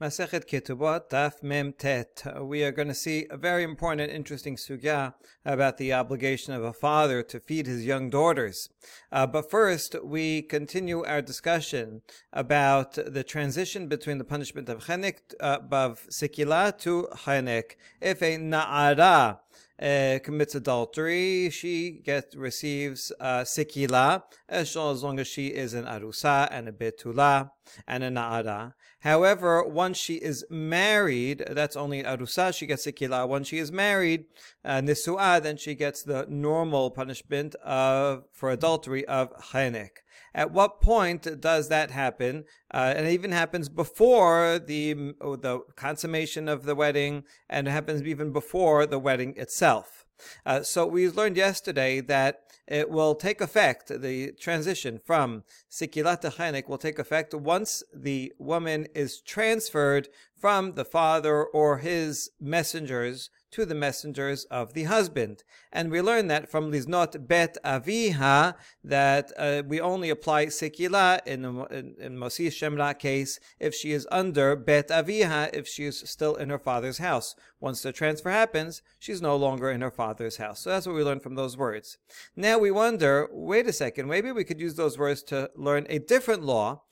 Masechet Ketubot, Daf Mem Tet. We are going to see a very important and interesting sugya about the obligation of a father to feed his young daughters. Uh, but first, we continue our discussion about the transition between the punishment of chenek, uh, of sikila to chenek. If a na'ara uh, commits adultery, she gets receives uh, sikila as long as she is an arusa and a betula and a na'ara. However, once she is married, that's only arusa, she gets sikila. Once she is married, uh, nisu'ah, then she gets the normal punishment of for adultery of chenek. At what point does that happen? Uh, and it even happens before the the consummation of the wedding, and it happens even before the wedding itself. Uh, so we learned yesterday that it will take effect, the transition from Sikilat to will take effect once the woman is transferred from the father or his messengers to the messengers of the husband. And we learn that from Liznot Bet Aviha that uh, we only apply Sekila in, in, in Motzi Shem Ra case if she is under Bet Aviha, if she is still in her father's house. Once the transfer happens, she's no longer in her father's house. So that's what we learn from those words. Now we wonder, wait a second, maybe we could use those words to learn a different law.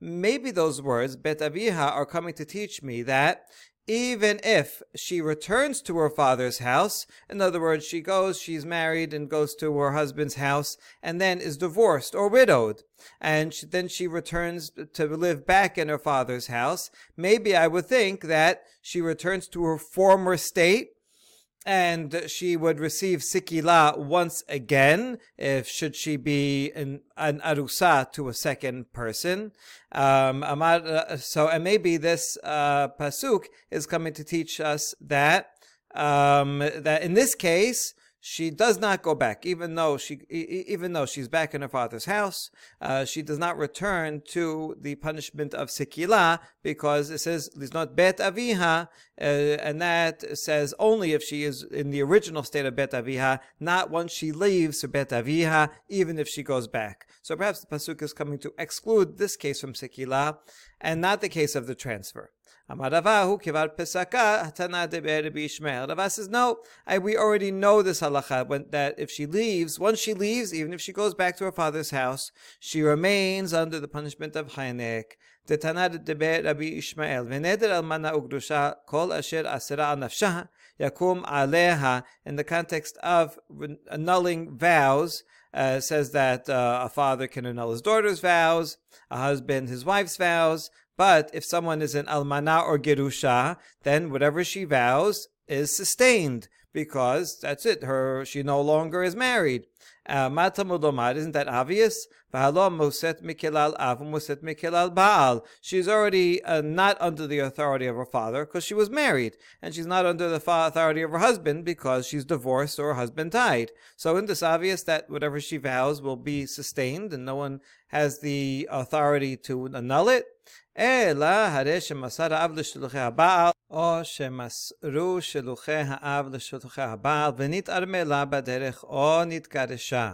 Maybe those words, bet aviha, are coming to teach me that even if she returns to her father's house, in other words, she goes, she's married and goes to her husband's house and then is divorced or widowed, and she, then she returns to live back in her father's house, maybe I would think that she returns to her former state and she would receive sikila once again if should she be an, an arusa to a second person. Um, uh, so, and maybe this uh, pasuk is coming to teach us that um, that in this case she does not go back, even though she, even though she's back in her father's house. Uh, she does not return to the punishment of sikila because it says not bet aviha, uh, and that says only if she is in the original state of bet aviha, not once she leaves bet aviha, even if she goes back. So perhaps the pasuk is coming to exclude this case from sikila, and not the case of the transfer. Amaravahu kivar pesaka hatana deber Ishmael. Rava says, no, I, we already know this halacha when, that if she leaves, once she leaves, even if she goes back to her father's house, she remains under the punishment of chenek. דתנא דבר רבי ישמעאל, ונדר אלמנה וקדושה כל אשר אסרה על נפשה, יקום עליה, in the context of annulling vows, uh, says that uh, a father can annul his daughter's vows, a husband his wife's vows, but if someone is an almana or gerusha, then whatever she vows is sustained because that's it. Her she no longer is married. Uh, isn't that obvious? She's already uh, not under the authority of her father because she was married, and she's not under the authority of her husband because she's divorced or her husband died. So, isn't this obvious that whatever she vows will be sustained, and no one has the authority to annul it? אלא הרי שמסר האב לשלוחי הבעל, או שמסרו שלוחי האב לשלוחי הבעל, ונתערמלה בדרך, או נתגרשה.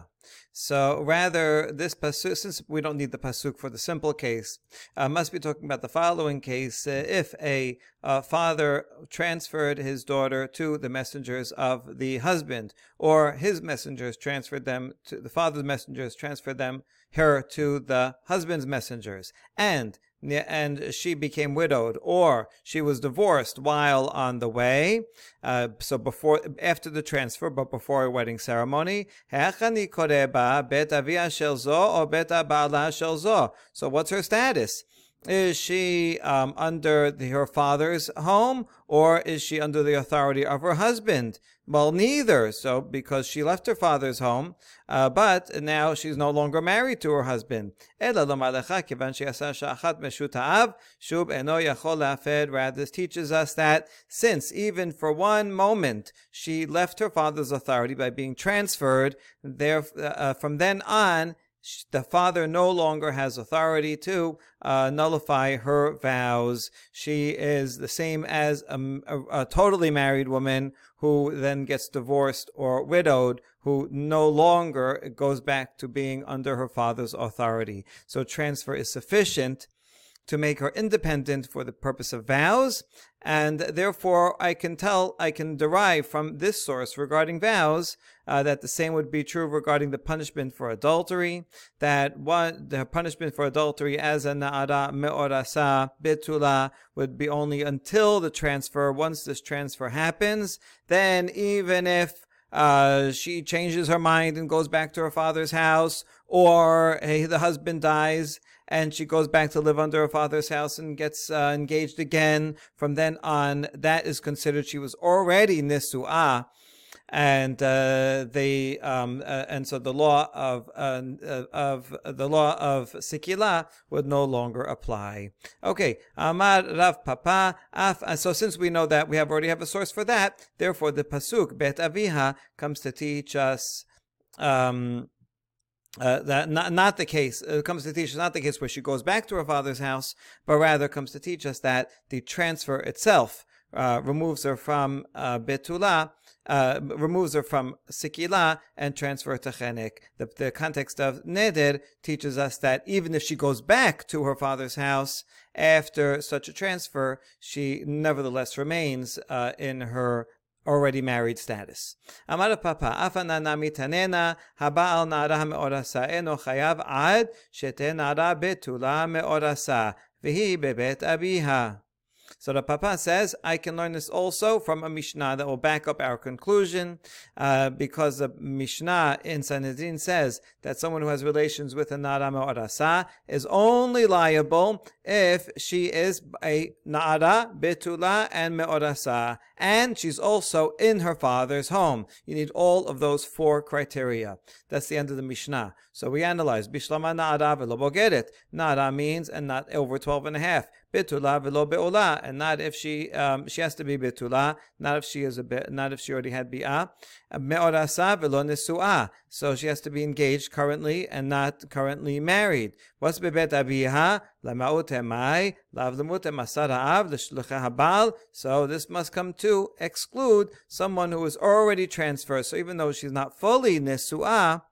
So rather, this pasuk, since we don't need the pasuk for the simple case, uh, must be talking about the following case: uh, if a uh, father transferred his daughter to the messengers of the husband, or his messengers transferred them to the father's messengers transferred them her to the husband's messengers, and and she became widowed, or she was divorced while on the way. Uh, so before, after the transfer, but before a wedding ceremony. So what's her status? Is she um, under the, her father's home or is she under the authority of her husband? Well, neither. So, because she left her father's home, uh, but now she's no longer married to her husband. Rather, this teaches us that since even for one moment she left her father's authority by being transferred, there, uh, from then on, the father no longer has authority to uh, nullify her vows. She is the same as a, a, a, totally married woman who then gets divorced or widowed, who no longer goes back to being under her father's authority. So transfer is sufficient to make her independent for the purpose of vows, and therefore I can tell, I can derive from this source regarding vows uh, that the same would be true regarding the punishment for adultery, that what the punishment for adultery as a na'ara me'orasa betula would be only until the transfer. Once this transfer happens, then even if uh, she changes her mind and goes back to her father's house, or hey, the husband dies and she goes back to live under her father's house and gets uh, engaged again. From then on, that is considered she was already nisu'ah and uh, they um, uh, and so the law of uh, of the law of sikila would no longer apply. Okay, Amar Rav Papa Af. So since we know that we have already have a source for that, therefore the pasuk Bet Aviha comes to teach us. Um, uh, that not, not the case. It comes to teach us not the case where she goes back to her father's house, but rather comes to teach us that the transfer itself uh, removes her from uh, betula, uh, removes her from sikila and transfer to chenek. The, the context of neder teaches us that even if she goes back to her father's house after such a transfer, she nevertheless remains uh, in her already married status. Papa, afana nami tanena, haba'al na'ara me'orasa, eno chayav ad, shete na'ara betula bebet abiha. So the Papa says, I can learn this also from a Mishnah that will back up our conclusion, uh, because the Mishnah in Sanhedrin says that someone who has relations with a Na'ara Me'orasa is only liable if she is a Na'ara, Betula, and Me'orasa, and she's also in her father's home. You need all of those four criteria. That's the end of the Mishnah. So we analyze, Bishlama Na'ara velo bogeret. Na'ara means, and not over 12 and a half. Betula velo be'ula, and not if she, um, she has to be betula, not if she is a not if she already had bi'ah. Me'orasa velo. So she has to be engaged currently and not currently married. What's bebet abiha? Lama'ut emai, lav l'shlucha habal. So this must come to exclude someone who is already transferred. So even though she's not fully nesu'ah,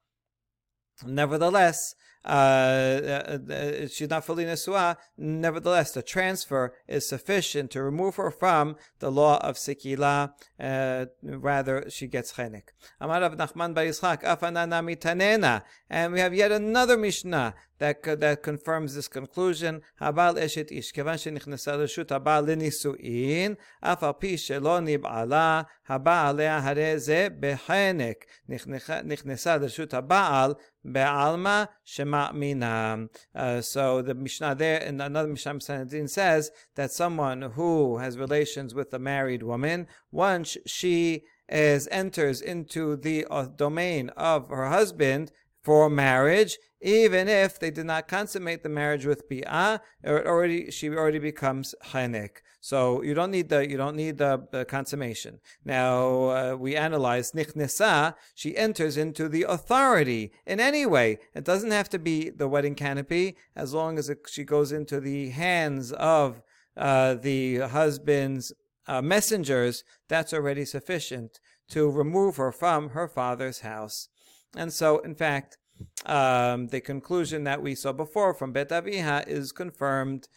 Nevertheless, uh, uh, uh, she's not fully nesua. Nevertheless, the transfer is sufficient to remove her from the law of sikila. Uh, rather, she gets chenek. Amar Nachman bar Yitzchak, afanana mitanena. And we have yet another Mishnah that, that confirms this conclusion. Habal eshet ish, kevan shenichnesa l'shut habal lenisu'in, af al pi shelo nib'ala, haba alea hare ze bechenek. נכנסה לרשות הבעל בעלמא שמאמינה. Uh, so the Mishnah there, in another Mishnah Sanhedrin says that someone who has relations with a married woman, once she is enters into the uh, domain of her husband for marriage, even if they did not consummate the marriage with bi'ah, already she already becomes chenek. So you don't need the you don't need the, the consummation. Now uh, we analyze nichnesa. She enters into the authority in any way. It doesn't have to be the wedding canopy, as long as it, she goes into the hands of uh, the husband's uh, messengers. That's already sufficient to remove her from her father's house. And so, in fact, um, the conclusion that we saw before from Bet Aviha is confirmed.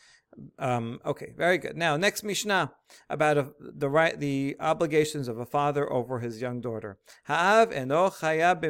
Um, okay, very good. Now, next Mishnah about a, the right, the obligations of a father over his young daughter. Ha'av eno chayab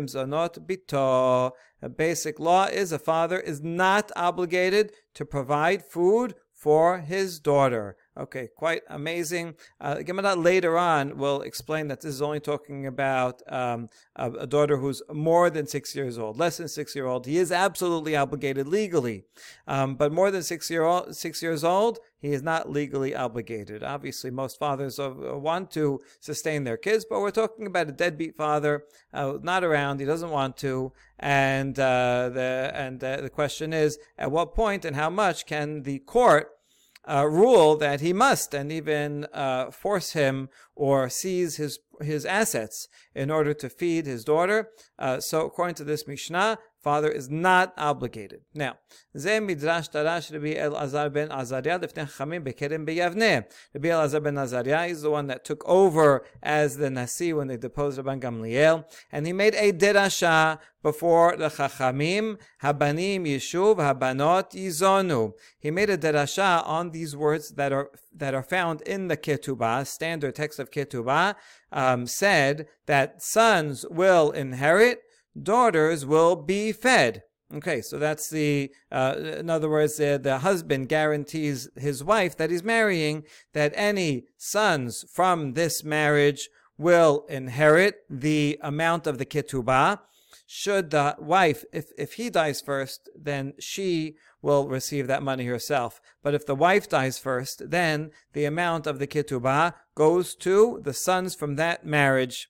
bito. A basic law is a father is not obligated to provide food for his daughter. Okay, quite amazing. Uh, Gemara later on will explain that this is only talking about um, a, a, daughter who's more than six years old, less than six year old. He is absolutely obligated legally, um, but more than six year old, six years old, he is not legally obligated. Obviously, most fathers want to sustain their kids, but we're talking about a deadbeat father, uh, not around. He doesn't want to, and uh, the and uh, the question is, at what point and how much can the court uh, rule that he must and even uh, force him or seize his his assets in order to feed his daughter. Uh, so according to this Mishnah, father is not obligated. Now, זה מדרש דרש רבי אלעזר ben עזריה לפני חכמים בכרם ביבנה. Rabbi Elazar ben Azariah is the one that took over as the Nasi when they deposed Rabban Gamliel, and he made a derasha before the Chachamim, Habanim Yishuv, Habanot Yizonu. He made a derasha on these words that are that are found in the Ketubah, standard text of Ketubah, um, said that sons will inherit daughters will be fed. Okay, so that's the, uh, in other words, the husband guarantees his wife that he's marrying that any sons from this marriage will inherit the amount of the ketubah. Should the wife, if, if he dies first, then she will receive that money herself. But if the wife dies first, then the amount of the ketubah goes to the sons from that marriage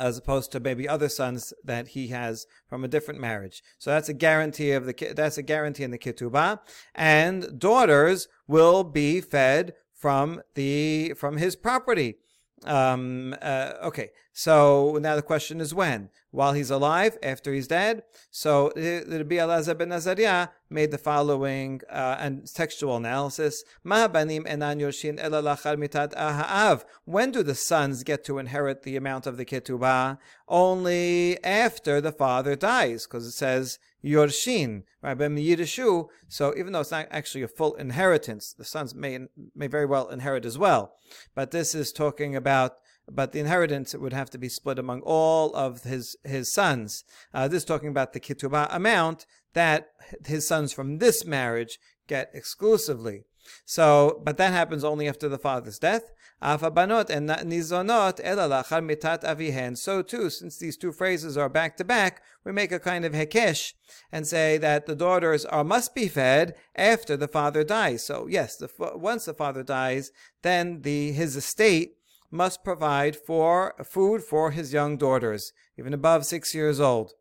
as opposed to maybe other sons that he has from a different marriage. So that's a guarantee of the that's a guarantee in the ketubah, and daughters will be fed from the from his property. Um, uh, okay, so now the question is when? While he's alive, after he's dead? So Rabbi Elazar ben Azariah made the following uh, and textual analysis. When do the sons get to inherit the amount of the ketubah? Only after the father dies, because it says Yorshin, right? So even though it's not actually a full inheritance, the sons may may very well inherit as well. But this is talking about but the inheritance would have to be split among all of his his sons. Uh, this is talking about the ketubah amount that his sons from this marriage get exclusively. So, but that happens only after the father's death. Afabanot and nizonot elalachar mitat avihen. So too, since these two phrases are back to back, we make a kind of hekesh and say that the daughters are must be fed after the father dies. So yes, the, once the father dies, then the his estate must provide for food for his young daughters, even above six years old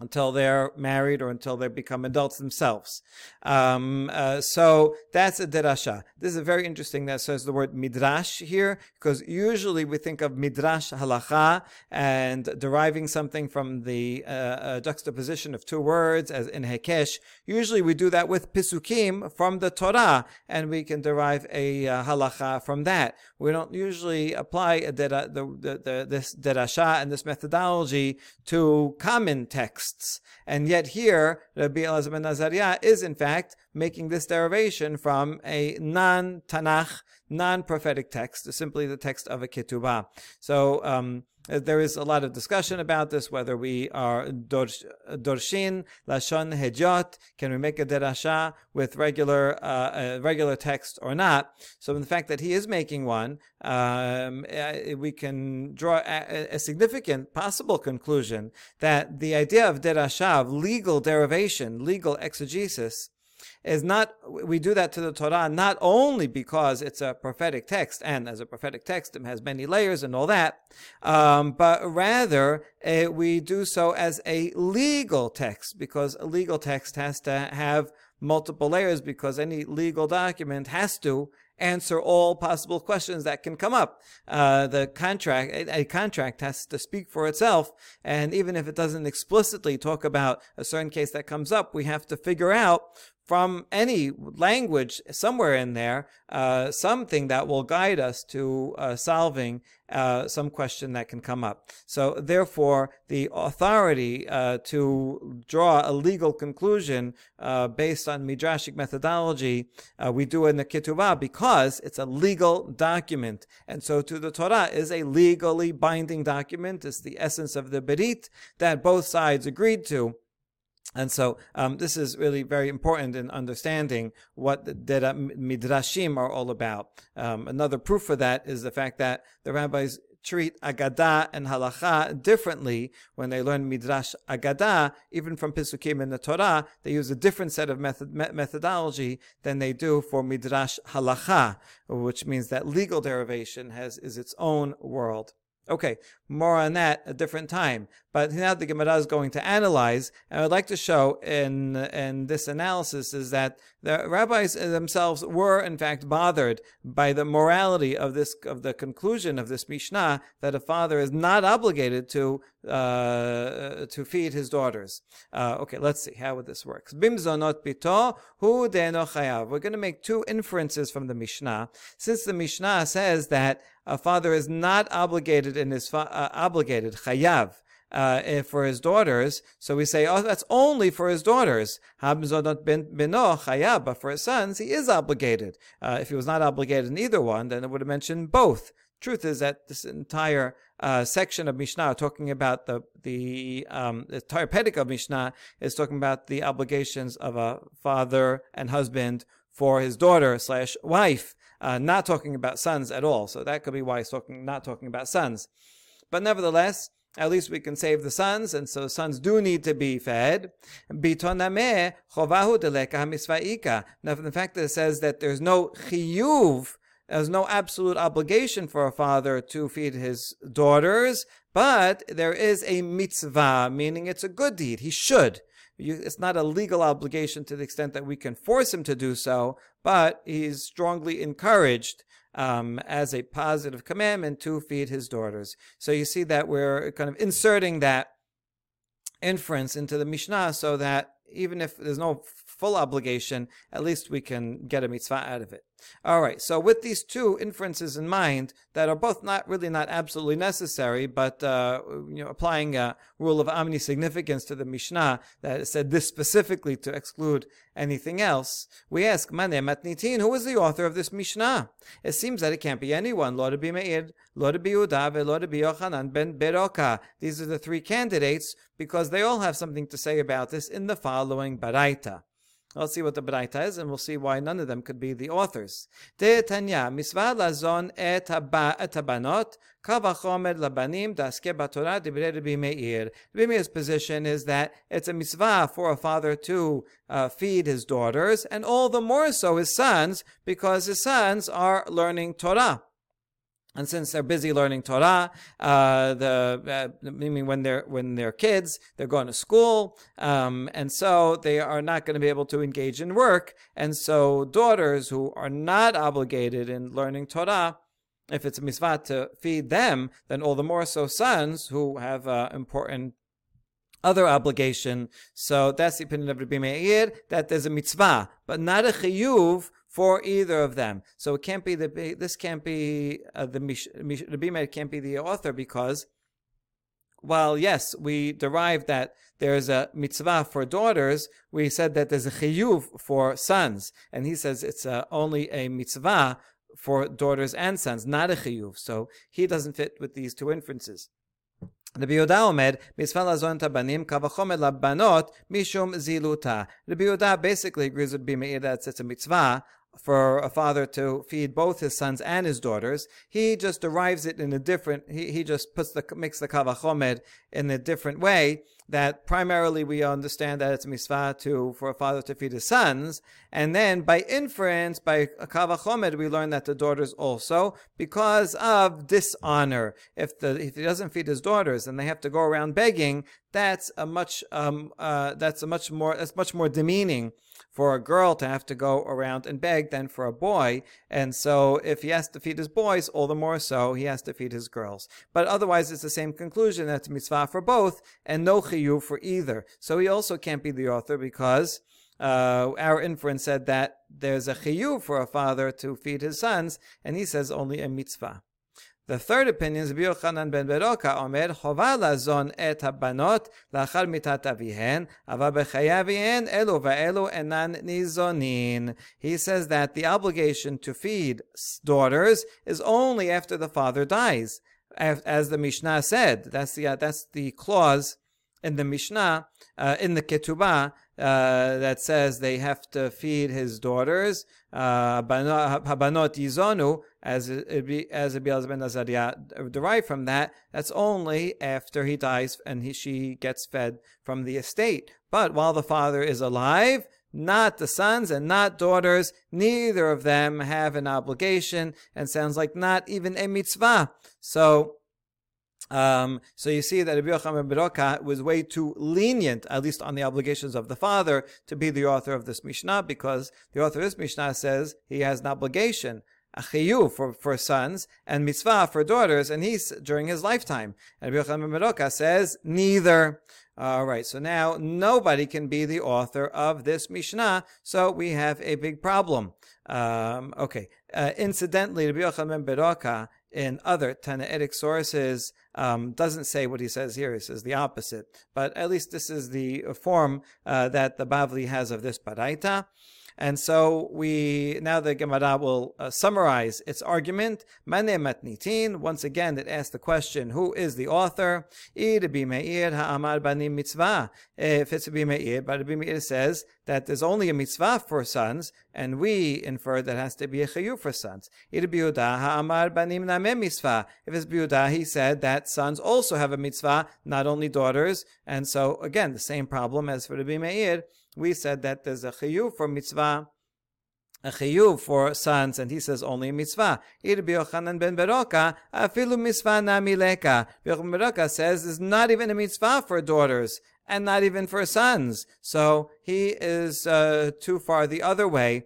until they're married or until they become adults themselves. Um, uh, so that's a derasha. This is very interesting that says the word midrash here, because usually we think of midrash halacha and deriving something from the uh, uh, juxtaposition of two words, as in hekesh. Usually we do that with pisukim from the Torah, and we can derive a uh, halacha from that. We don't usually apply a dera, the, the, the, this derasha and this methodology to common texts texts. And yet here, Rabbi Elazar ben Azariah is in fact making this derivation from a non-Tanakh, non-prophetic text, simply the text of a ketubah. So, um, there is a lot of discussion about this, whether we are dorshin, lashon hejot, can we make a derasha with regular uh, regular text or not? So, in the fact that he is making one, um, uh, we can draw a, a, significant possible conclusion that the idea of derasha, of legal derivation, legal exegesis, is not, we do that to the Torah not only because it's a prophetic text, and as a prophetic text, it has many layers and all that, um, but rather uh, we do so as a legal text, because a legal text has to have multiple layers, because any legal document has to answer all possible questions that can come up. Uh, the contract, a, a, contract has to speak for itself, and even if it doesn't explicitly talk about a certain case that comes up, we have to figure out from any language somewhere in there, uh, something that will guide us to uh, solving uh, some question that can come up. So, therefore, the authority uh, to draw a legal conclusion uh, based on midrashic methodology, uh, we do in the Ketubah because it's a legal document. And so, to the Torah is a legally binding document. It's the essence of the Berit that both sides agreed to. And so um, this is really very important in understanding what the, midrashim are all about. Um, another proof for that is the fact that the rabbis treat Agadah and Halacha differently when they learn Midrash Agadah, even from Pisukim in the Torah, they use a different set of method, methodology than they do for Midrash Halacha, which means that legal derivation has is its own world. Okay, more on that a different time. But now the Gemara is going to analyze, and I would like to show in in this analysis is that the rabbis themselves were in fact bothered by the morality of this of the conclusion of this Mishnah that a father is not obligated to uh, to feed his daughters. Uh, okay, let's see how this work. Bimzonot bito hu. We're going to make two inferences from the Mishnah, since the Mishnah says that a father is not obligated in his fa- uh, obligated chayav uh, for his daughters. So we say, oh, that's only for his daughters. Habzodot bin, bino, chayav, but for his sons, he is obligated. Uh, if he was not obligated in either one, then it would have mentioned both. Truth is that this entire uh, section of Mishnah talking about the the um, the entire pedic of Mishnah is talking about the obligations of a father and husband for his daughter slash wife, uh, not talking about sons at all. So that could be why he's talking not talking about sons. But nevertheless, at least we can save the sons, and so sons do need to be fed. Now, from the fact that it says that there's no chiyuv, there's no absolute obligation for a father to feed his daughters, but there is a mitzvah, meaning it's a good deed. He should. It's not a legal obligation to the extent that we can force him to do so, but he's strongly encouraged um, as a positive commandment to feed his daughters. So you see that we're kind of inserting that inference into the Mishnah so that even if there's no full obligation, at least we can get a mitzvah out of it. All right, so with these two inferences in mind that are both not really not absolutely necessary, but uh, you know, applying a rule of omni significance to the Mishnah that said this specifically to exclude anything else, we ask, Mane Matnitin, who is the author of this Mishnah? It seems that it can't be anyone. Lo be Meir, Lo be Uda, Lo be Yochanan ben Beroka. These are the three candidates because they all have something to say about this in the following Baraita. Let's see what the Braita is, and we'll see why none of them could be the authors. De Tanya, misva lazon et abanot, kavachomer labanim daske batorah dibre Rabbi Meir. Rabbi Meir's position is that it's a mitzvah for a father to uh, feed his daughters, and all the more so his sons, because his sons are learning Torah. And since they're busy learning Torah, uh, the uh, I mean when they're when they're kids, they're going to school, um, and so they are not going to be able to engage in work. And so daughters who are not obligated in learning Torah, if it's a mitzvah to feed them, then all the more so sons who have uh, important other obligation. So that's the opinion of Rabbi Meir that there's a mitzvah, but not a chiyuv for either of them. So it can't be the this can't be uh, the Mish, Mish, Rabbi Meir can't be the author because while yes, we derived that there's a mitzvah for daughters, we said that there's a chiyuv for sons, and he says it's uh, only a mitzvah for daughters and sons, not a chiyuv. So he doesn't fit with these two inferences. רבי יהודה עומד, מצווה לעזון את הבנים, קו החומר לבנות, משום זילותה. Rabbi Yehuda basically agrees with Bima that it's a mitzvah for a father to feed both his sons and his daughters. He just derives it in a different, he, he just puts the, makes the kavachomer in a different way that primarily we understand that it's mitzvah to, for a father to feed his sons. And then by inference, by kavachomer, we learn that the daughters also, because of dishonor. If the, if he doesn't feed his daughters and they have to go around begging, that's a much, um, uh, that's a much more, that's much more demeaning for a girl to have to go around and beg than for a boy. And so if he has to feed his boys, all the more so he has to feed his girls. But otherwise it's the same conclusion that's mitzvah for both and no chiyuv for either. So he also can't be the author because uh, our inference said that there's a chiyuv for a father to feed his sons, and he says only a mitzvah. The third opinion is Yochanan ben Beroka Omer Chova lazon et habanot lachar mitat avihen ava bechayavihen elu va'elu enan nizonin. He says that the obligation to feed daughters is only after the father dies, as the Mishnah said. That's the uh, that's the clause in the Mishnah uh, in the Ketubah uh, that says they have to feed his daughters. Uh, habanot yizonu, as it be as Abiyaz ben Azariah derived from that. That's only after he dies and he, she gets fed from the estate. But while the father is alive, not the sons and not daughters, neither of them have an obligation, and sounds like not even a mitzvah. So Um, so you see that Rabbi Yochanan Beroka was way too lenient, at least on the obligations of the father, to be the author of this Mishnah, because the author of this Mishnah says he has an obligation a for, for sons and mitzvah for daughters, and he's during his lifetime. And Rabbi Yochanan Beroka says neither. All right, so now nobody can be the author of this Mishnah, so we have a big problem. Um, okay, uh, incidentally, Rabbi Yochanan Beroka in other Tannaitic sources um, doesn't say what he says here. He says the opposite. But at least this is the form uh, that the Bavli has of this Baraita. And so we now the Gemara will uh, summarize its argument. Mane matnitin. Once again, it asks the question: Who is the author? If it's a Meir, but Rabbi Meir says that there's only a mitzvah for sons, and we infer that has to be a chayu for sons. If it's biuda, he said that sons also have a mitzvah, not only daughters. And so again, the same problem as for Rabbi Meir we said that there's a chiyuv for mitzvah, a chiyuv for sons, and he says only mitzvah. Ir Yochanan ben Beroka, afilu mitzvah namileka. Yochanan Beroka says there's not even a mitzvah for daughters, and not even for sons. So he is uh, too far the other way.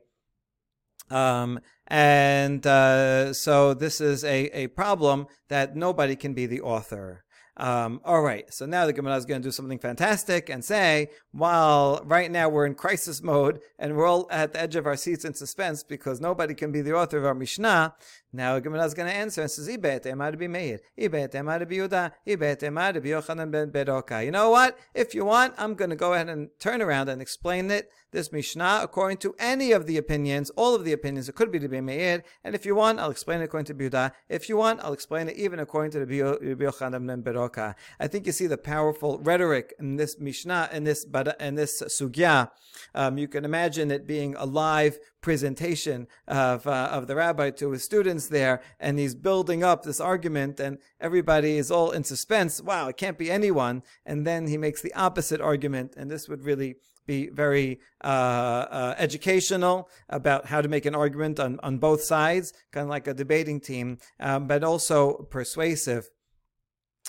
Um, and uh, so this is a, a problem that nobody can be the author. Um, all right, so now the Gemara is going to do something fantastic and say, while right now we're in crisis mode and we're all at the edge of our seats in suspense because nobody can be the author of our Mishnah, now the Gemara is going to answer and says, Ibet emad Meir, Ibet Yochanan ben Beroka. You know what? If you want, I'm going to go ahead and turn around and explain it, this Mishnah, according to any of the opinions, all of the opinions. It could be the Meir, and if you want, I'll explain it according to Yehuda. If you want, I'll explain it even according to the Yochanan ben Beroka. I think you see the powerful rhetoric in this Mishnah, in this, in this Sugya. Um, you can imagine it being a live presentation of, uh, of the rabbi to his students there, and he's building up this argument, and everybody is all in suspense. Wow, it can't be anyone. And then he makes the opposite argument, and this would really be very uh, uh, educational about how to make an argument on, on both sides, kind of like a debating team, um, but also persuasive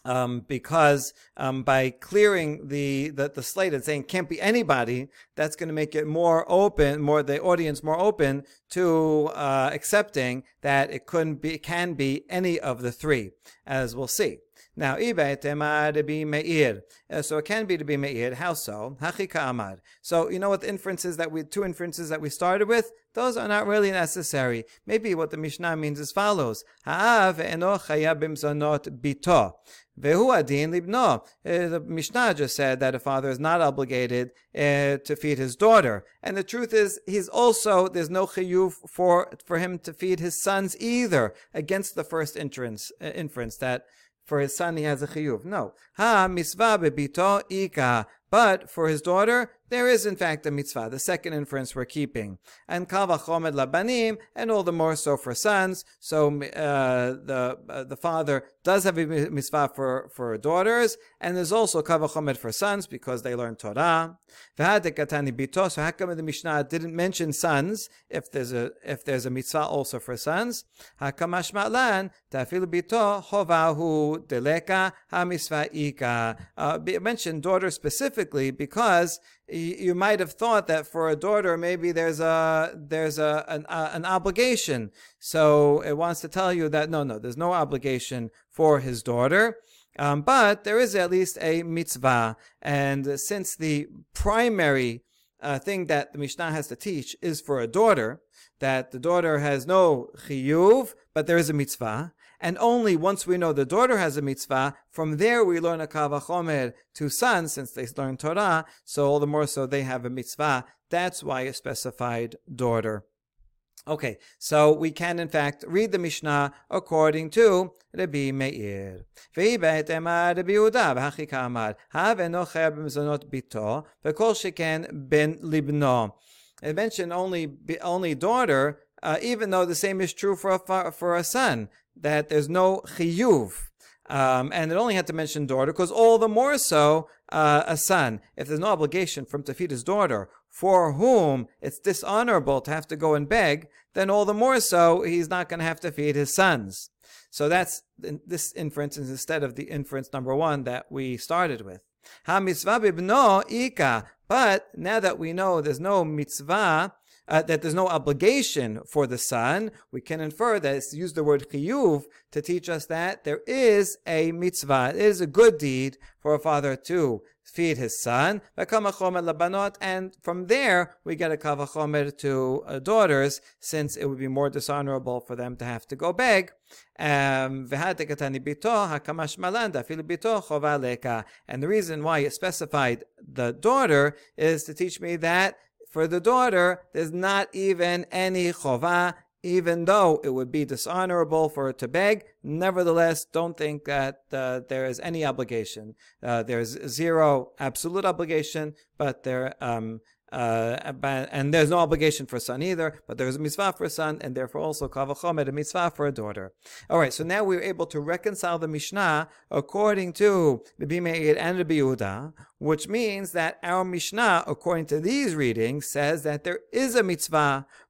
um, because um, by clearing the, the, the slate and saying can't be anybody, that's going to make it more open, more the audience more open to uh, accepting that it couldn't be, can be any of the three, as we'll see. Now, to be meir. Uh, so it can be to be meir. How so? Hachika amad. So you know what the inferences that we two inferences that we started with? Those are not really necessary. Maybe what the Mishnah means is follows: Ha'av eno bimzonot bito. Vehu adin libno. Uh, the Mishnah just said that a father is not obligated uh, to feed his daughter, and the truth is, he's also there's no chiyuv for for him to feed his sons either. Against the first inference, uh, inference that for his son he has a chiyuv. No. Ha misvah bebito ika. But for his daughter, there is in fact a mitzvah, the second inference we're keeping. And kavachomer labanim, and all the more so for sons. So uh, the uh, the father does have a mitzvah for, for daughters, and there's also kavachomer for sons because they learn Torah. So how come the Mishnah didn't mention sons if there's a if there's a mitzvah also for sons? Hakamashmalan tafil bito hovahu deleka ha ika. Uh, mentioned daughter specifically because you might have thought that for a daughter maybe there's a there's a an, a, an, obligation. So it wants to tell you that no no there's no obligation for his daughter. Um, but there is at least a mitzvah. And since the primary uh, thing that the mishnah has to teach is for a daughter that the daughter has no chiyuv but there is a mitzvah and only once we know the daughter has a mitzvah, from there we learn a kavachomer to sons, since they learn Torah, so all the more so they have a mitzvah. That's why a specified daughter. Okay, so we can in fact read the Mishnah according to Rabbi Meir. והיא בהתאמה רבי יהודה, והכי כאמר, הב אינו חייב במזונות ביתו, וכל שכן בן לבנו. It mentioned only only daughter, uh, even though the same is true for a, for a son that there's no chiyuv. Um, and it only had to mention daughter because all the more so uh, a son, if there's no obligation for him to feed his daughter, for whom it's dishonorable to have to go and beg, then all the more so he's not going to have to feed his sons. So that's this inference is instead of the inference number one that we started with. Ha mitzvah ika. But now that we know there's no mitzvah, uh, that there's no obligation for the son, we can infer that it's used the word chiyuv to teach us that there is a mitzvah. It is a good deed for a father to feed his son, and from there we get a kavachomer to uh, daughters, since it would be more dishonorable for them to have to go beg. Um, and the reason why it specified the daughter is to teach me that for the daughter, there's not even any chova, even though it would be dishonorable for her to beg, nevertheless, don't think that uh, there is any obligation. Uh, there's zero absolute obligation, but there um, uh, and there's no obligation for a son either, but there's a mitzvah for a son, and therefore also kavachomer, a mitzvah for a daughter. All right, so now we're able to reconcile the Mishnah according to the Meir and the Biuda, which means that our Mishnah, according to these readings, says that there is a mitzvah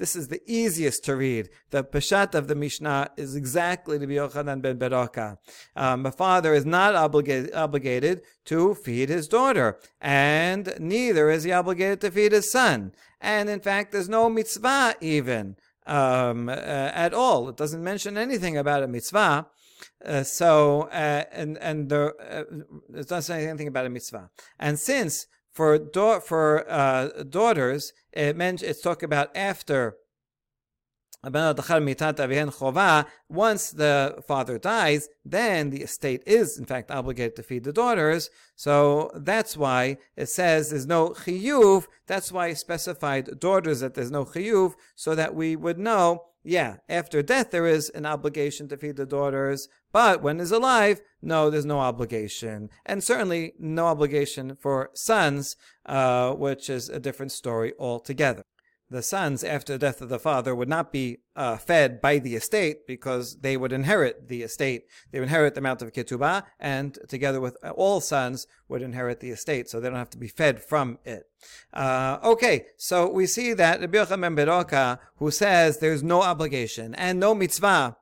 This is the easiest to read. The Peshat of the Mishnah is exactly to be Yochanan ben Beroka. Um, a father is not obligated, obligated to feed his daughter, and neither is he obligated to feed his son. And in fact, there's no mitzvah even um, uh, at all. It doesn't mention anything about a mitzvah. Uh, so uh, and and the, uh, it doesn't say anything about a mitzvah. And since for da- for uh, daughters, it meant it's talking about after once the father dies, then the estate is in fact obligated to feed the daughters. So that's why it says there's no chiyuv. That's why it specified daughters that there's no chiyuv, so that we would know yeah, after death there is an obligation to feed the daughters, but when is alive, no, there's no obligation, and certainly no obligation for sons, uh, which is a different story altogether the sons, after the death of the father, would not be uh, fed by the estate because they would inherit the estate. They would inherit the amount of ketubah, and together with all sons, would inherit the estate, so they don't have to be fed from it. Uh, okay, so we see that Rabbi Yochanan Beroka, who says there's no obligation and no mitzvah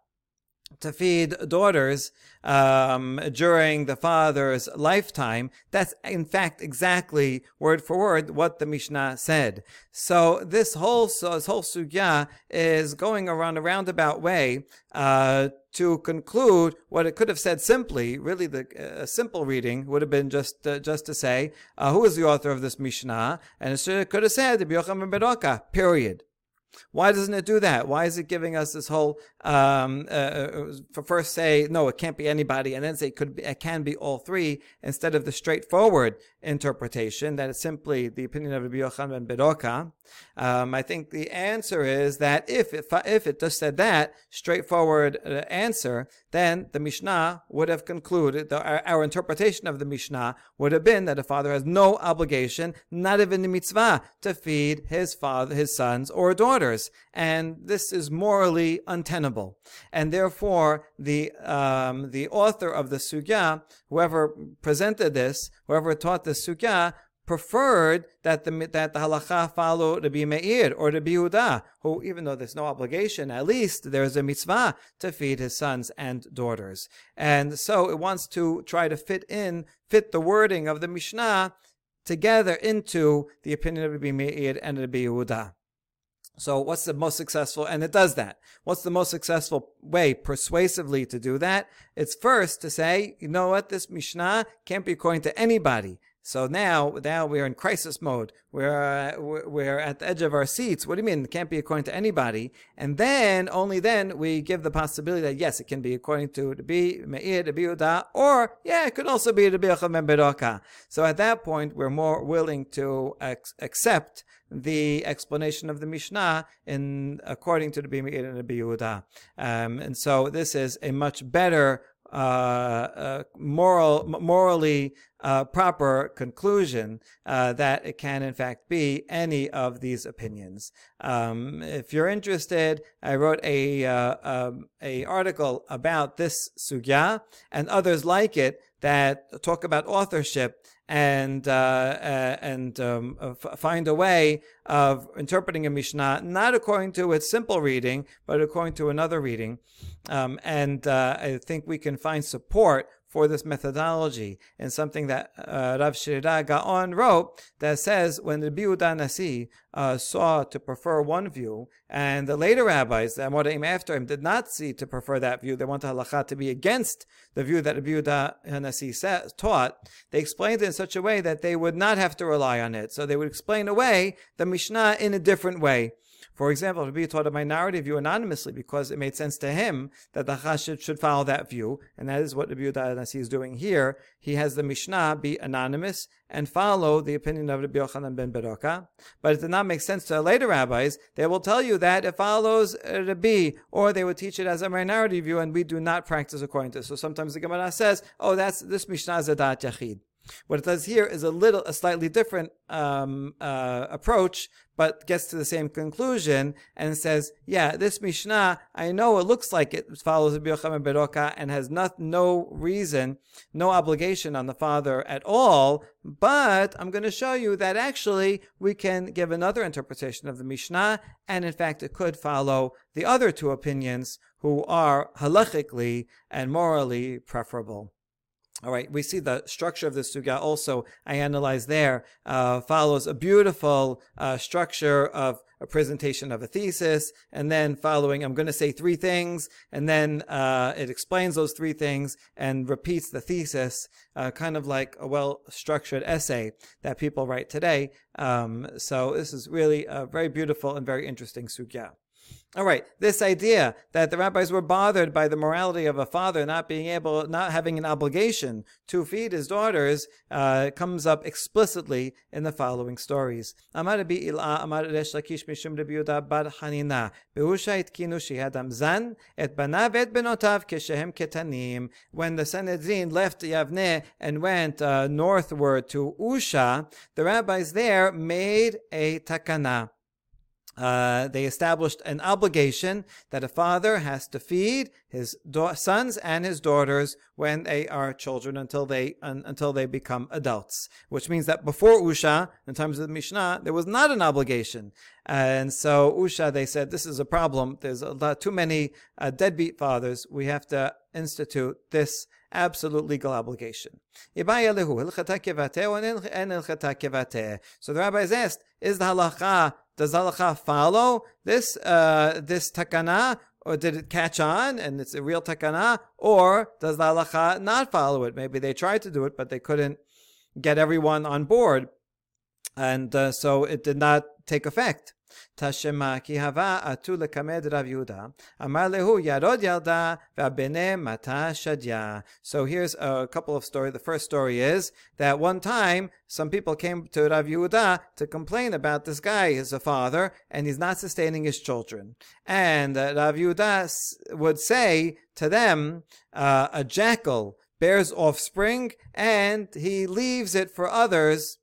to feed daughters um, during the father's lifetime. That's in fact exactly word for word what the Mishnah said. So this whole so this whole sugya is going around a roundabout way uh, to conclude what it could have said simply. Really, the uh, simple reading would have been just uh, just to say uh, who is the author of this Mishnah, and it could have said Rabbi Yochanan Beroka. Period. Why doesn't it do that? Why is it giving us this whole um, uh, uh, for first say no, it can't be anybody, and then say it could be, it can be all three instead of the straightforward interpretation that it's simply the opinion of Rabbi Yochanan ben Beroka? Um, I think the answer is that if it, if it just said that straightforward uh, answer, then the Mishnah would have concluded, the, our, our, interpretation of the Mishnah would have been that a father has no obligation, not even the mitzvah, to feed his father, his sons or daughters. And this is morally untenable. And therefore, the, um, the author of the Sugya, whoever presented this, whoever taught the Sugya, preferred that the that the halacha follow Rabbi Meir or Rabbi Yehuda, who even though there's no obligation, at least there's a mitzvah to feed his sons and daughters, and so it wants to try to fit in fit the wording of the Mishnah together into the opinion of Rabbi Meir and Rabbi Yehuda. So what's the most successful? And it does that. What's the most successful way persuasively to do that? It's first to say, you know what? This Mishnah can't be according to anybody So now, now we're in crisis mode. We're, uh, we're at the edge of our seats. What do you mean? It can't be according to anybody. And then, only then, we give the possibility that yes, it can be according to the Meir, the Biuda, or yeah, it could also be the Biacham Beroka. So at that point, we're more willing to ex- accept the explanation of the Mishnah in according to the Bimir and the Biyuda. Um, and so this is a much better uh, uh, moral, morally uh, proper conclusion uh, that it can in fact be any of these opinions. Um, if you're interested, I wrote a uh, um, a article about this sugya and others like it that talk about authorship and uh, uh, and um, f- find a way of interpreting a Mishnah not according to its simple reading, but according to another reading. Um, and uh, I think we can find support for this methodology and something that uh, Rav Sherira Gaon wrote that says when the Biuda Nasi uh, saw to prefer one view and the later rabbis that came after him did not see to prefer that view, they wanted halacha to be against the view that the Biuda Nasi taught, they explained it in such a way that they would not have to rely on it. So they would explain away the Mishnah in a different way. For example, Rabbi taught a minority view anonymously because it made sense to him that the Chashid should follow that view, and that is what Rabbi Yehuda is doing here. He has the Mishnah be anonymous and follow the opinion of Rabbi Yochanan ben Beroka. But it did not make sense to later rabbis. They will tell you that it follows Rabbi, or they would teach it as a minority view, and we do not practice according to. So sometimes the Gemara says, "Oh, that's this Mishnah is a yachid." What it does here is a little, a slightly different um, uh, approach, but gets to the same conclusion and says, yeah, this Mishnah, I know it looks like it follows the and Beroka and has not, no reason, no obligation on the father at all, but I'm going to show you that actually we can give another interpretation of the Mishnah, and in fact it could follow the other two opinions who are halachically and morally preferable. All right, we see the structure of the sugya also, I analyze there, uh, follows a beautiful uh, structure of a presentation of a thesis, and then following, I'm going to say three things, and then uh, it explains those three things and repeats the thesis, uh, kind of like a well structured essay that people write today. Um, so this is really a very beautiful and very interesting sugya. All right, this idea that the rabbis were bothered by the morality of a father not being able, not having an obligation to feed his daughters, uh, comes up explicitly in the following stories. Amar bi il'a amar resh lakish mishum bar Hanina beusha itkinu zan et banav et benotav keshehem ketanim. When the Sanhedrin left Yavne and went uh, northward to Usha, the rabbis there made a takana uh, they established an obligation that a father has to feed his da- sons and his daughters when they are children until they un- until they become adults. Which means that before Usha, in terms of the Mishnah, there was not an obligation, and so Usha they said this is a problem. There's a lot too many uh, deadbeat fathers. We have to institute this absolute legal obligation. So the rabbis asked, is the halacha does halacha follow this uh, this takana, or did it catch on and it's a real takana, or does the halacha not follow it? Maybe they tried to do it, but they couldn't get everyone on board, and uh, so it did not take effect. So here's a couple of stories. The first story is that one time some people came to Rav Yehuda to complain about this guy. He's a father and he's not sustaining his children. And uh, Rav Yehuda would say to them, uh, a jackal bears offspring and he leaves it for others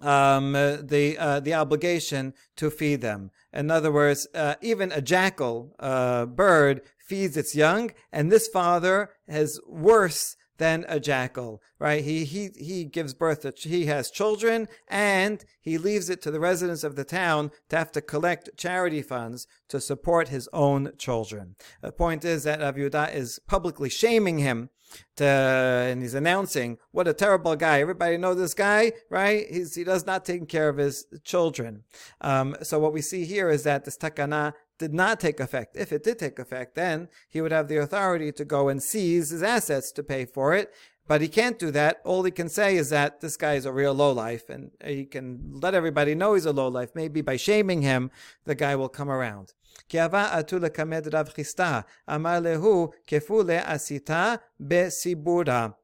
um, uh, the uh, the obligation to feed them. In other words, uh, even a jackal uh, bird feeds its young, and this father is worse than a jackal, right? He he he gives birth to he has children, and he leaves it to the residents of the town to have to collect charity funds to support his own children. The point is that Rav is publicly shaming him to, and he's announcing what a terrible guy. Everybody know this guy, right? He's, he does not take care of his children. Um, so what we see here is that this takana did not take effect. If it did take effect, then he would have the authority to go and seize his assets to pay for it. But he can't do that. All he can say is that this guy is a real lowlife, and he can let everybody know he's a lowlife. Maybe by shaming him, the guy will come around. Kiava atu lekamed Rav Chisda, amar lehu kefule asita besibura.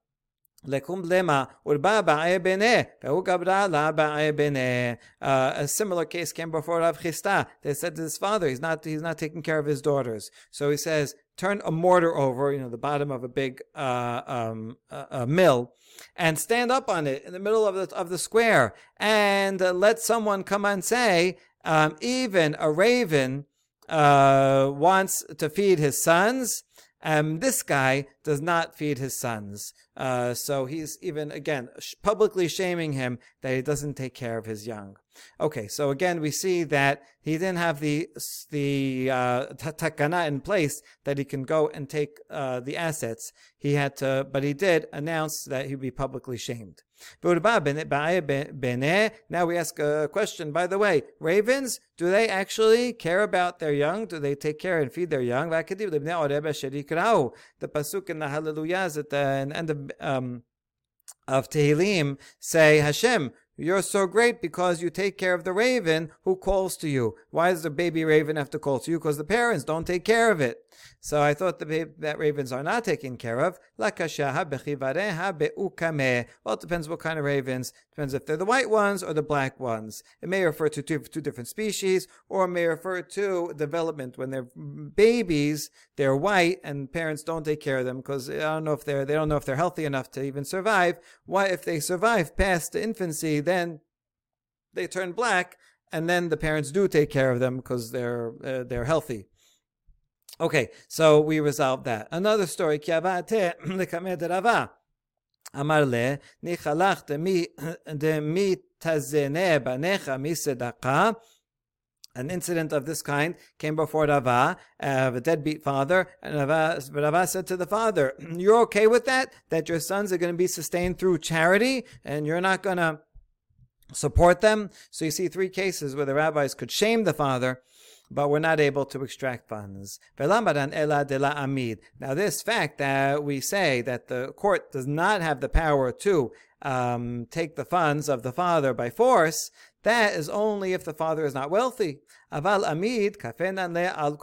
Lekum lema urba ba'ebene, ve'u gabra la. A similar case came before Rav Chisda. They said to his father, he's not, he's not taking care of his daughters. So he says, turn a mortar over, you know, the bottom of a big uh, um, uh, mill, and stand up on it in the middle of the of the square, and let someone come and say, um, even a raven uh, wants to feed his sons. and this guy does not feed his sons. Uh, so he's even, again, publicly shaming him that he doesn't take care of his young. Okay, so again, we see that he didn't have the the uh, takana in place that he can go and take uh, the assets. He had to, but he did announce that he'd be publicly shamed. Now we ask a question. By the way, ravens, do they actually care about their young? Do they take care and feed their young? The pasuk in the Hallelujahs at the end of um, of Tehillim say, Hashem, you're so great because you take care of the raven who calls to you. Why does the baby raven have to call to you? Because the parents don't take care of it. So I thought the, that ravens are not taken care of. Well, it depends what kind of ravens. Depends if they're the white ones or the black ones. It may refer to two, two different species, or it may refer to development. When they're babies, they're white, and parents don't take care of them because I don't know if they're they don't know if they're healthy enough to even survive. Why, if they survive past infancy, then they turn black, and then the parents do take care of them because they're uh, they're healthy. Okay, so we resolved that. Another story, אמר לה, ניחלך דמי תזנה בניך מסדקה. An incident of this kind came before Rava, of a deadbeat father, and Rava, Rava said to the father, You're okay with that? That your sons are going to be sustained through charity, and you're not going to support them? So you see three cases where the rabbis could shame the father but we're not able to extract funds. Now, this fact that we say that the court does not have the power to um, take the funds of the father by force, that is only if the father is not wealthy. Aval amid al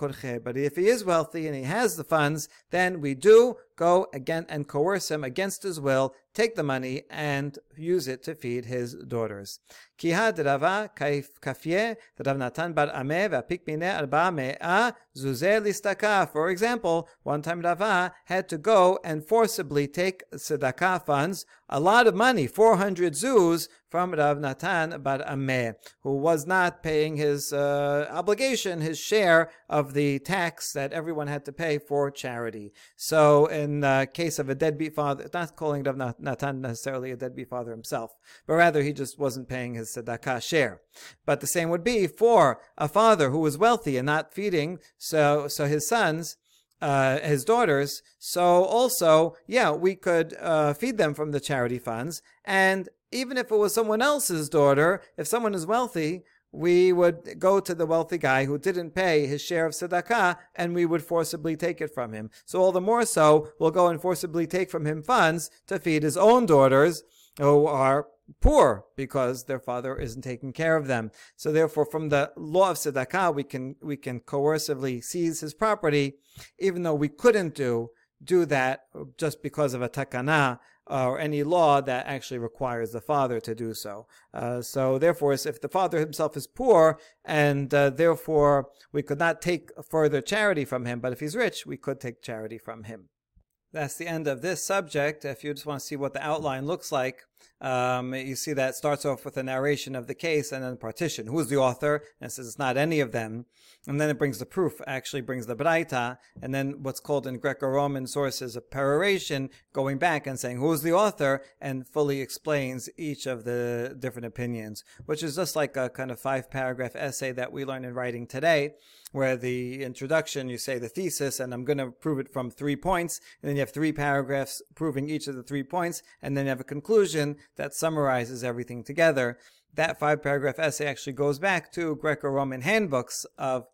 But if he is wealthy and he has the funds, then we do go again and coerce him against his will, take the money and use it to feed his daughters. Kiha Rava kafye Rav Natan bar arba me'a. For example, one time Rava had to go and forcibly take tzedakah funds, a lot of money, 400 zuz, from Rav Natan bar Ami, who was not paying his uh, obligation, his share of the tax that everyone had to pay for charity. So, in the case of a deadbeat father, not calling Rav Natan necessarily a deadbeat father himself, but rather he just wasn't paying his tzedakah share. But the same would be for a father who was wealthy and not feeding, so so his sons uh, his daughters. So also, yeah, we could uh, feed them from the charity funds, and even if it was someone else's daughter, if someone is wealthy, we would go to the wealthy guy who didn't pay his share of tzedakah and we would forcibly take it from him. So all the more so, we'll go and forcibly take from him funds to feed his own daughters who are poor because their father isn't taking care of them. So therefore, from the law of tzedakah, we can, we can coercively seize his property, even though we couldn't do, do that just because of a takana uh, or any law that actually requires the father to do so. Uh, so therefore, if the father himself is poor and uh, therefore we could not take further charity from him, but if he's rich, we could take charity from him. That's the end of this subject. If you just want to see what the outline looks like, um, you see that starts off with a narration of the case and then partition. Who's the author? And it says it's not any of them. And then it brings the proof, actually brings the Braita, and then what's called in Greco-Roman sources a peroration, going back and saying who's the author, and fully explains each of the different opinions, which is just like a kind of five paragraph essay that we learn in writing today, where the introduction, you say the thesis, and I'm going to prove it from three points, and then you have three paragraphs proving each of the three points, and then you have a conclusion that summarizes everything together. That five paragraph essay actually goes back to Greco Roman handbooks of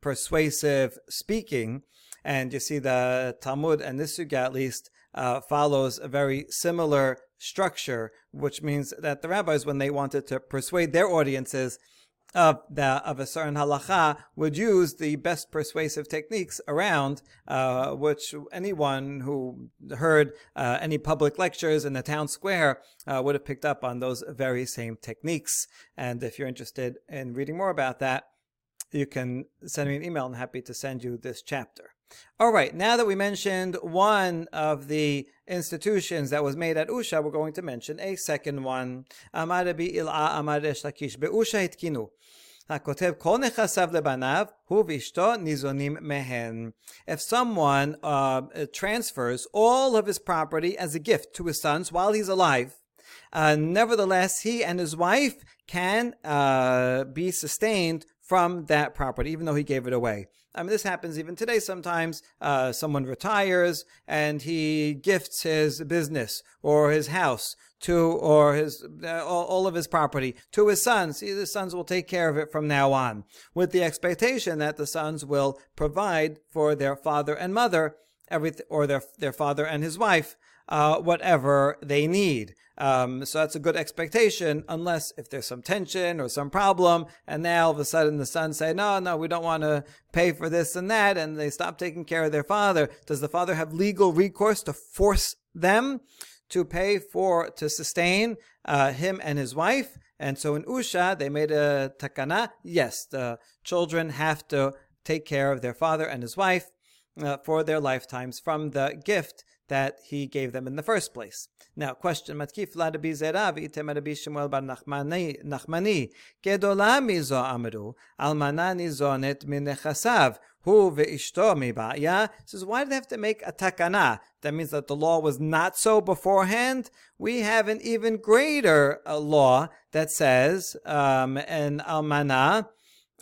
persuasive speaking. And you see the Talmud and this sugya at least uh, follows a very similar structure, which means that the rabbis, when they wanted to persuade their audiences of the of a certain halacha, would use the best persuasive techniques around, uh, which anyone who heard uh, any public lectures in the town square uh, would have picked up on those very same techniques. And if you're interested in reading more about that, you can send me an email. I'm happy to send you this chapter. All right, now that we mentioned one of the institutions that was made at Usha, we're going to mention a second one. Amar Rabbi Il'a Amar Resh Lakish. Be'usha hitkinu. הכותב כל נכסיו לבניו, הוא ואשתו ניזונים מהן. If someone uh, transfers all of his property as a gift to his sons while he's alive, uh, nevertheless, he and his wife can uh, be sustained from that property, even though he gave it away. I mean, this happens even today sometimes. Uh, someone retires and he gifts his business or his house to, or his, uh, all, all, of his property to his sons. The sons will take care of it from now on with the expectation that the sons will provide for their father and mother everything, or their, their father and his wife, uh, whatever they need. Um, so that's a good expectation, unless if there's some tension or some problem, and now all of a sudden the sons say, no, no, we don't want to pay for this and that, and they stop taking care of their father. Does the father have legal recourse to force them to pay for, to sustain uh, him and his wife? And so in Usha, they made a takana. Yes, the children have to take care of their father and his wife uh, for their lifetimes from the gift that he gave them in the first place. Now, question: Matkif la Rabbi Zera v'item Rabbi Shmuel bar Nachmani gedola mizo amru almana nizonet min nechasav hu ve'ishto mibaya. Says, why did they have to make a takana? That means that the law was not so beforehand. We have an even greater uh, law that says um, an almana,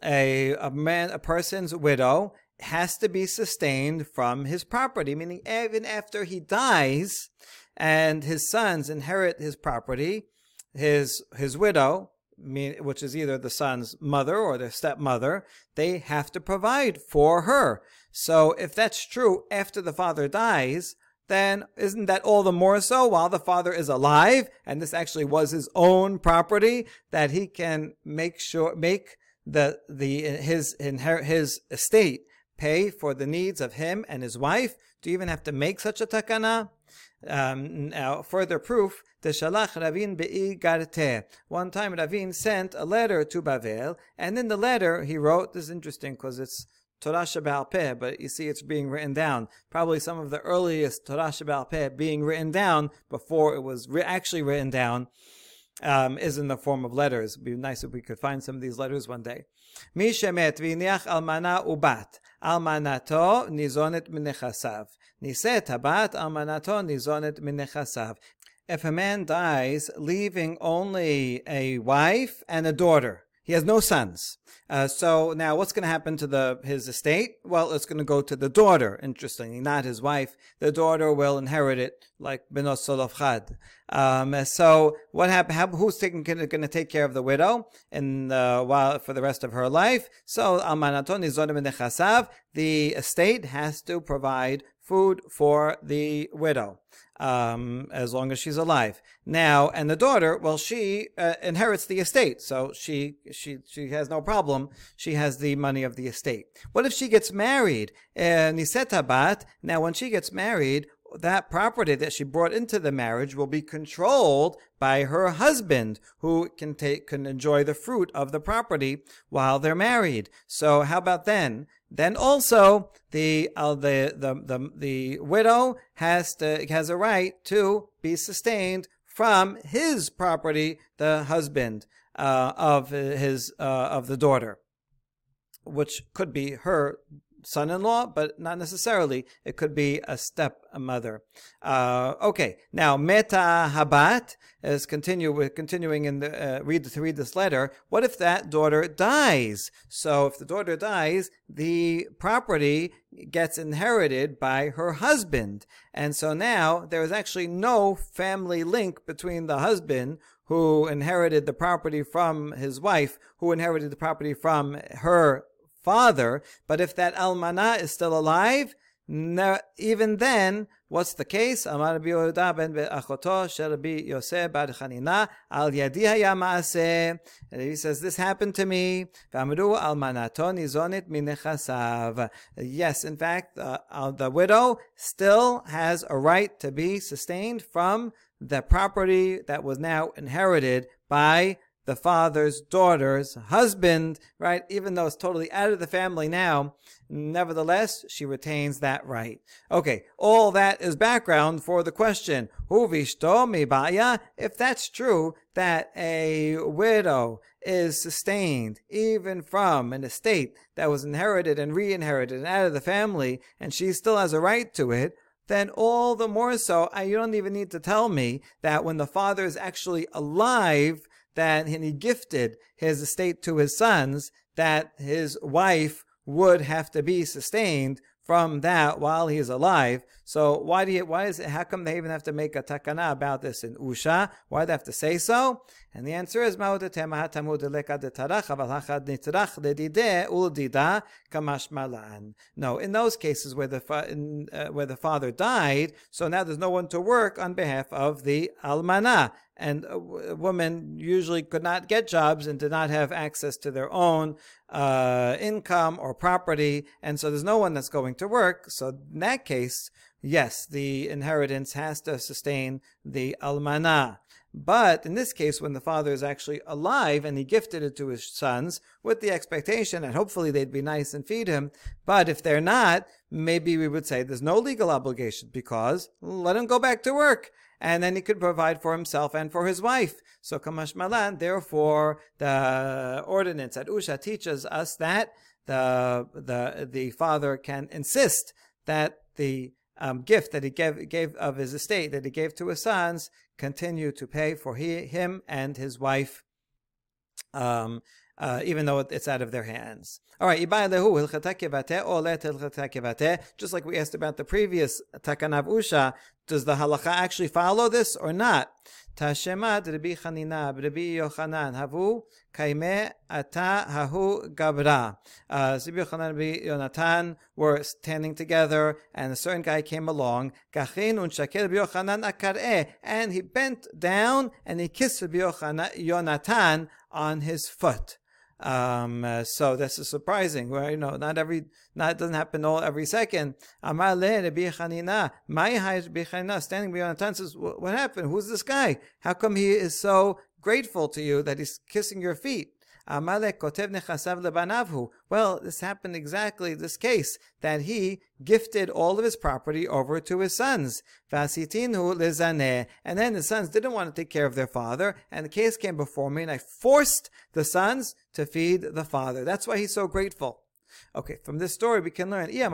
a, a man, a person's widow has to be sustained from his property, meaning even after he dies and his sons inherit his property, his his widow, which is either the son's mother or their stepmother, they have to provide for her. So if that's true after the father dies, then isn't that all the more so while the father is alive and this actually was his own property that he can make sure make the the his inherit his estate pay for the needs of him and his wife? Do you even have to make such a takana? Um, now, further proof, the Shalach Ravin Be'i Garte. One time Ravin sent a letter to Bavel, and in the letter he wrote, this is interesting because it's Torah Sheba'al Peh, but you see it's being written down. Probably some of the earliest Torah Sheba'al Peh being written down before it was re- actually written down. Um, is in the form of letters. It would be nice if we could find some of these letters one day. Mi shemet almana ubat. אלמנתו ניזונת מנכסיו. נישאת הבת, אלמנתו ניזונת מנכסיו. If a man dies leaving only a wife and a daughter, he has no sons. Uh, so now what's going to happen to the his estate? Well, it's going to go to the daughter, interestingly, not his wife. The daughter will inherit it like Benos Tzelofchad. Um, so what happened? Who's taking, going to take care of the widow in uh, while for the rest of her life? So the estate has to provide food for the widow um, as long as she's alive. Now, and the daughter, well, she uh, inherits the estate, so she she she has no problem. She has the money of the estate. What if she gets married? Uh, Nisetabat. Now, when she gets married, that property that she brought into the marriage will be controlled by her husband, who can take can enjoy the fruit of the property while they're married. So, how about then? then also the, uh, the, the, the, the widow has to, has a right to be sustained from his property, the husband, uh, of his, uh, of the daughter, which could be her son-in-law, but not necessarily. It could be a stepmother. Uh, okay, now meta habat is continue. We're continuing in the uh, read to read this letter. What if that daughter dies? So if the daughter dies, the property gets inherited by her husband, and so now there is actually no family link between the husband who inherited the property from his wife, who inherited the property from her father. But if that almana is still alive, no, even then, what's the case? Amar Rabbi Yehuda ben Achoto Rabbi Yosef bar Chanina al yadi haya. And he says, this happened to me. V'amru almanato. Yes, in fact, uh, uh, the widow still has a right to be sustained from the property that was now inherited by the father's daughter's husband, right? Even though it's totally out of the family now, nevertheless, she retains that right. Okay, all that is background for the question, Who vishtomi baya? if that's true, that a widow is sustained even from an estate that was inherited and re-inherited and out of the family, and she still has a right to it, then all the more so, you don't even need to tell me that when the father is actually alive, that he gifted his estate to his sons, that his wife would have to be sustained from that while he's alive. So why do you, why is it, how come they even have to make a takana about this in Usha? Why do they have to say so? And the answer is, no, in those cases where the, in, uh, where the father died, so now there's no one to work on behalf of the almana and women usually could not get jobs and did not have access to their own uh, income or property, and so there's no one that's going to work. So in that case, yes, the inheritance has to sustain the almana. But in this case, when the father is actually alive and he gifted it to his sons with the expectation and hopefully they'd be nice and feed him. But if they're not, maybe we would say there's no legal obligation because let him go back to work and then he could provide for himself and for his wife. So Kamash Malan, therefore, the ordinance at Usha teaches us that the the the father can insist that the um, gift that he gave gave of his estate that he gave to his sons continue to pay for he, him and his wife. Um, uh, even though it's out of their hands. All right, just like we asked about the previous takanav usha, does the halacha actually follow this or not? Tashemat Rabbi Chanina, Rabbi Yochanan, Havu Kaime Ata Hahu Gabra. Uh, Rabbi Yochanan Rabbi Yonatan were standing together, and a certain guy came along. Gachin un Shakel Rabbi Yochanan Akareh, and he bent down and he kissed Rabbi Yonatan on his foot. Um, uh, so this is surprising. Where you know, not every, not doesn't happen all every second. Amar le Rabbi Chanina, my Chanina, standing beyond the tent says, "What happened? Who's this guy? How come he is so grateful to you that he's kissing your feet?" Amalek kotev nechasav lebanavhu. Well, this happened exactly this case that he gifted all of his property over to his sons. Vasitinu lezaneh. And then the sons didn't want to take care of their father, and the case came before me, and I forced the sons to feed the father. That's why he's so grateful. Okay, from this story we can learn if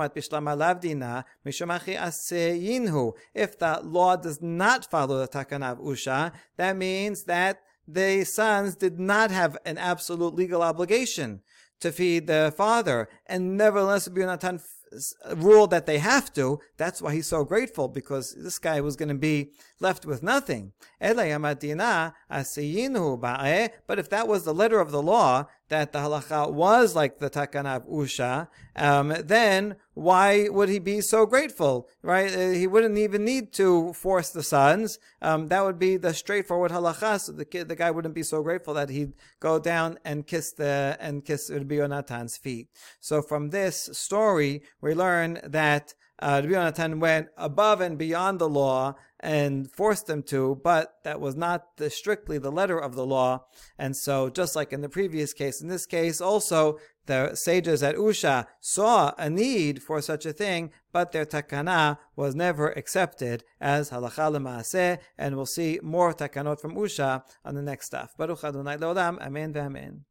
the law does not follow the takanav usha, that means that the sons did not have an absolute legal obligation to feed the father, and nevertheless, Natan ruled that they have to. That's why he's so grateful because this guy was going to be left with nothing. But if that was the letter of the law, that the halacha was like the takana of Usha, um, then why would he be so grateful, right? Uh, he wouldn't even need to force the sons. Um, that would be the straightforward halacha. So the kid, the guy wouldn't be so grateful that he'd go down and kiss the and kiss Rabbi Yonatan's feet. So from this story, we learn that uh, Rabbi Yonatan went above and beyond the law and forced them to, but that was not the, strictly the letter of the law. And so, just like in the previous case, in this case also, the sages at Usha saw a need for such a thing, but their takana was never accepted as halacha l'maaseh, and we'll see more takanot from Usha on the next stuff. Baruch Adonai Leolam, Amen v'Amen.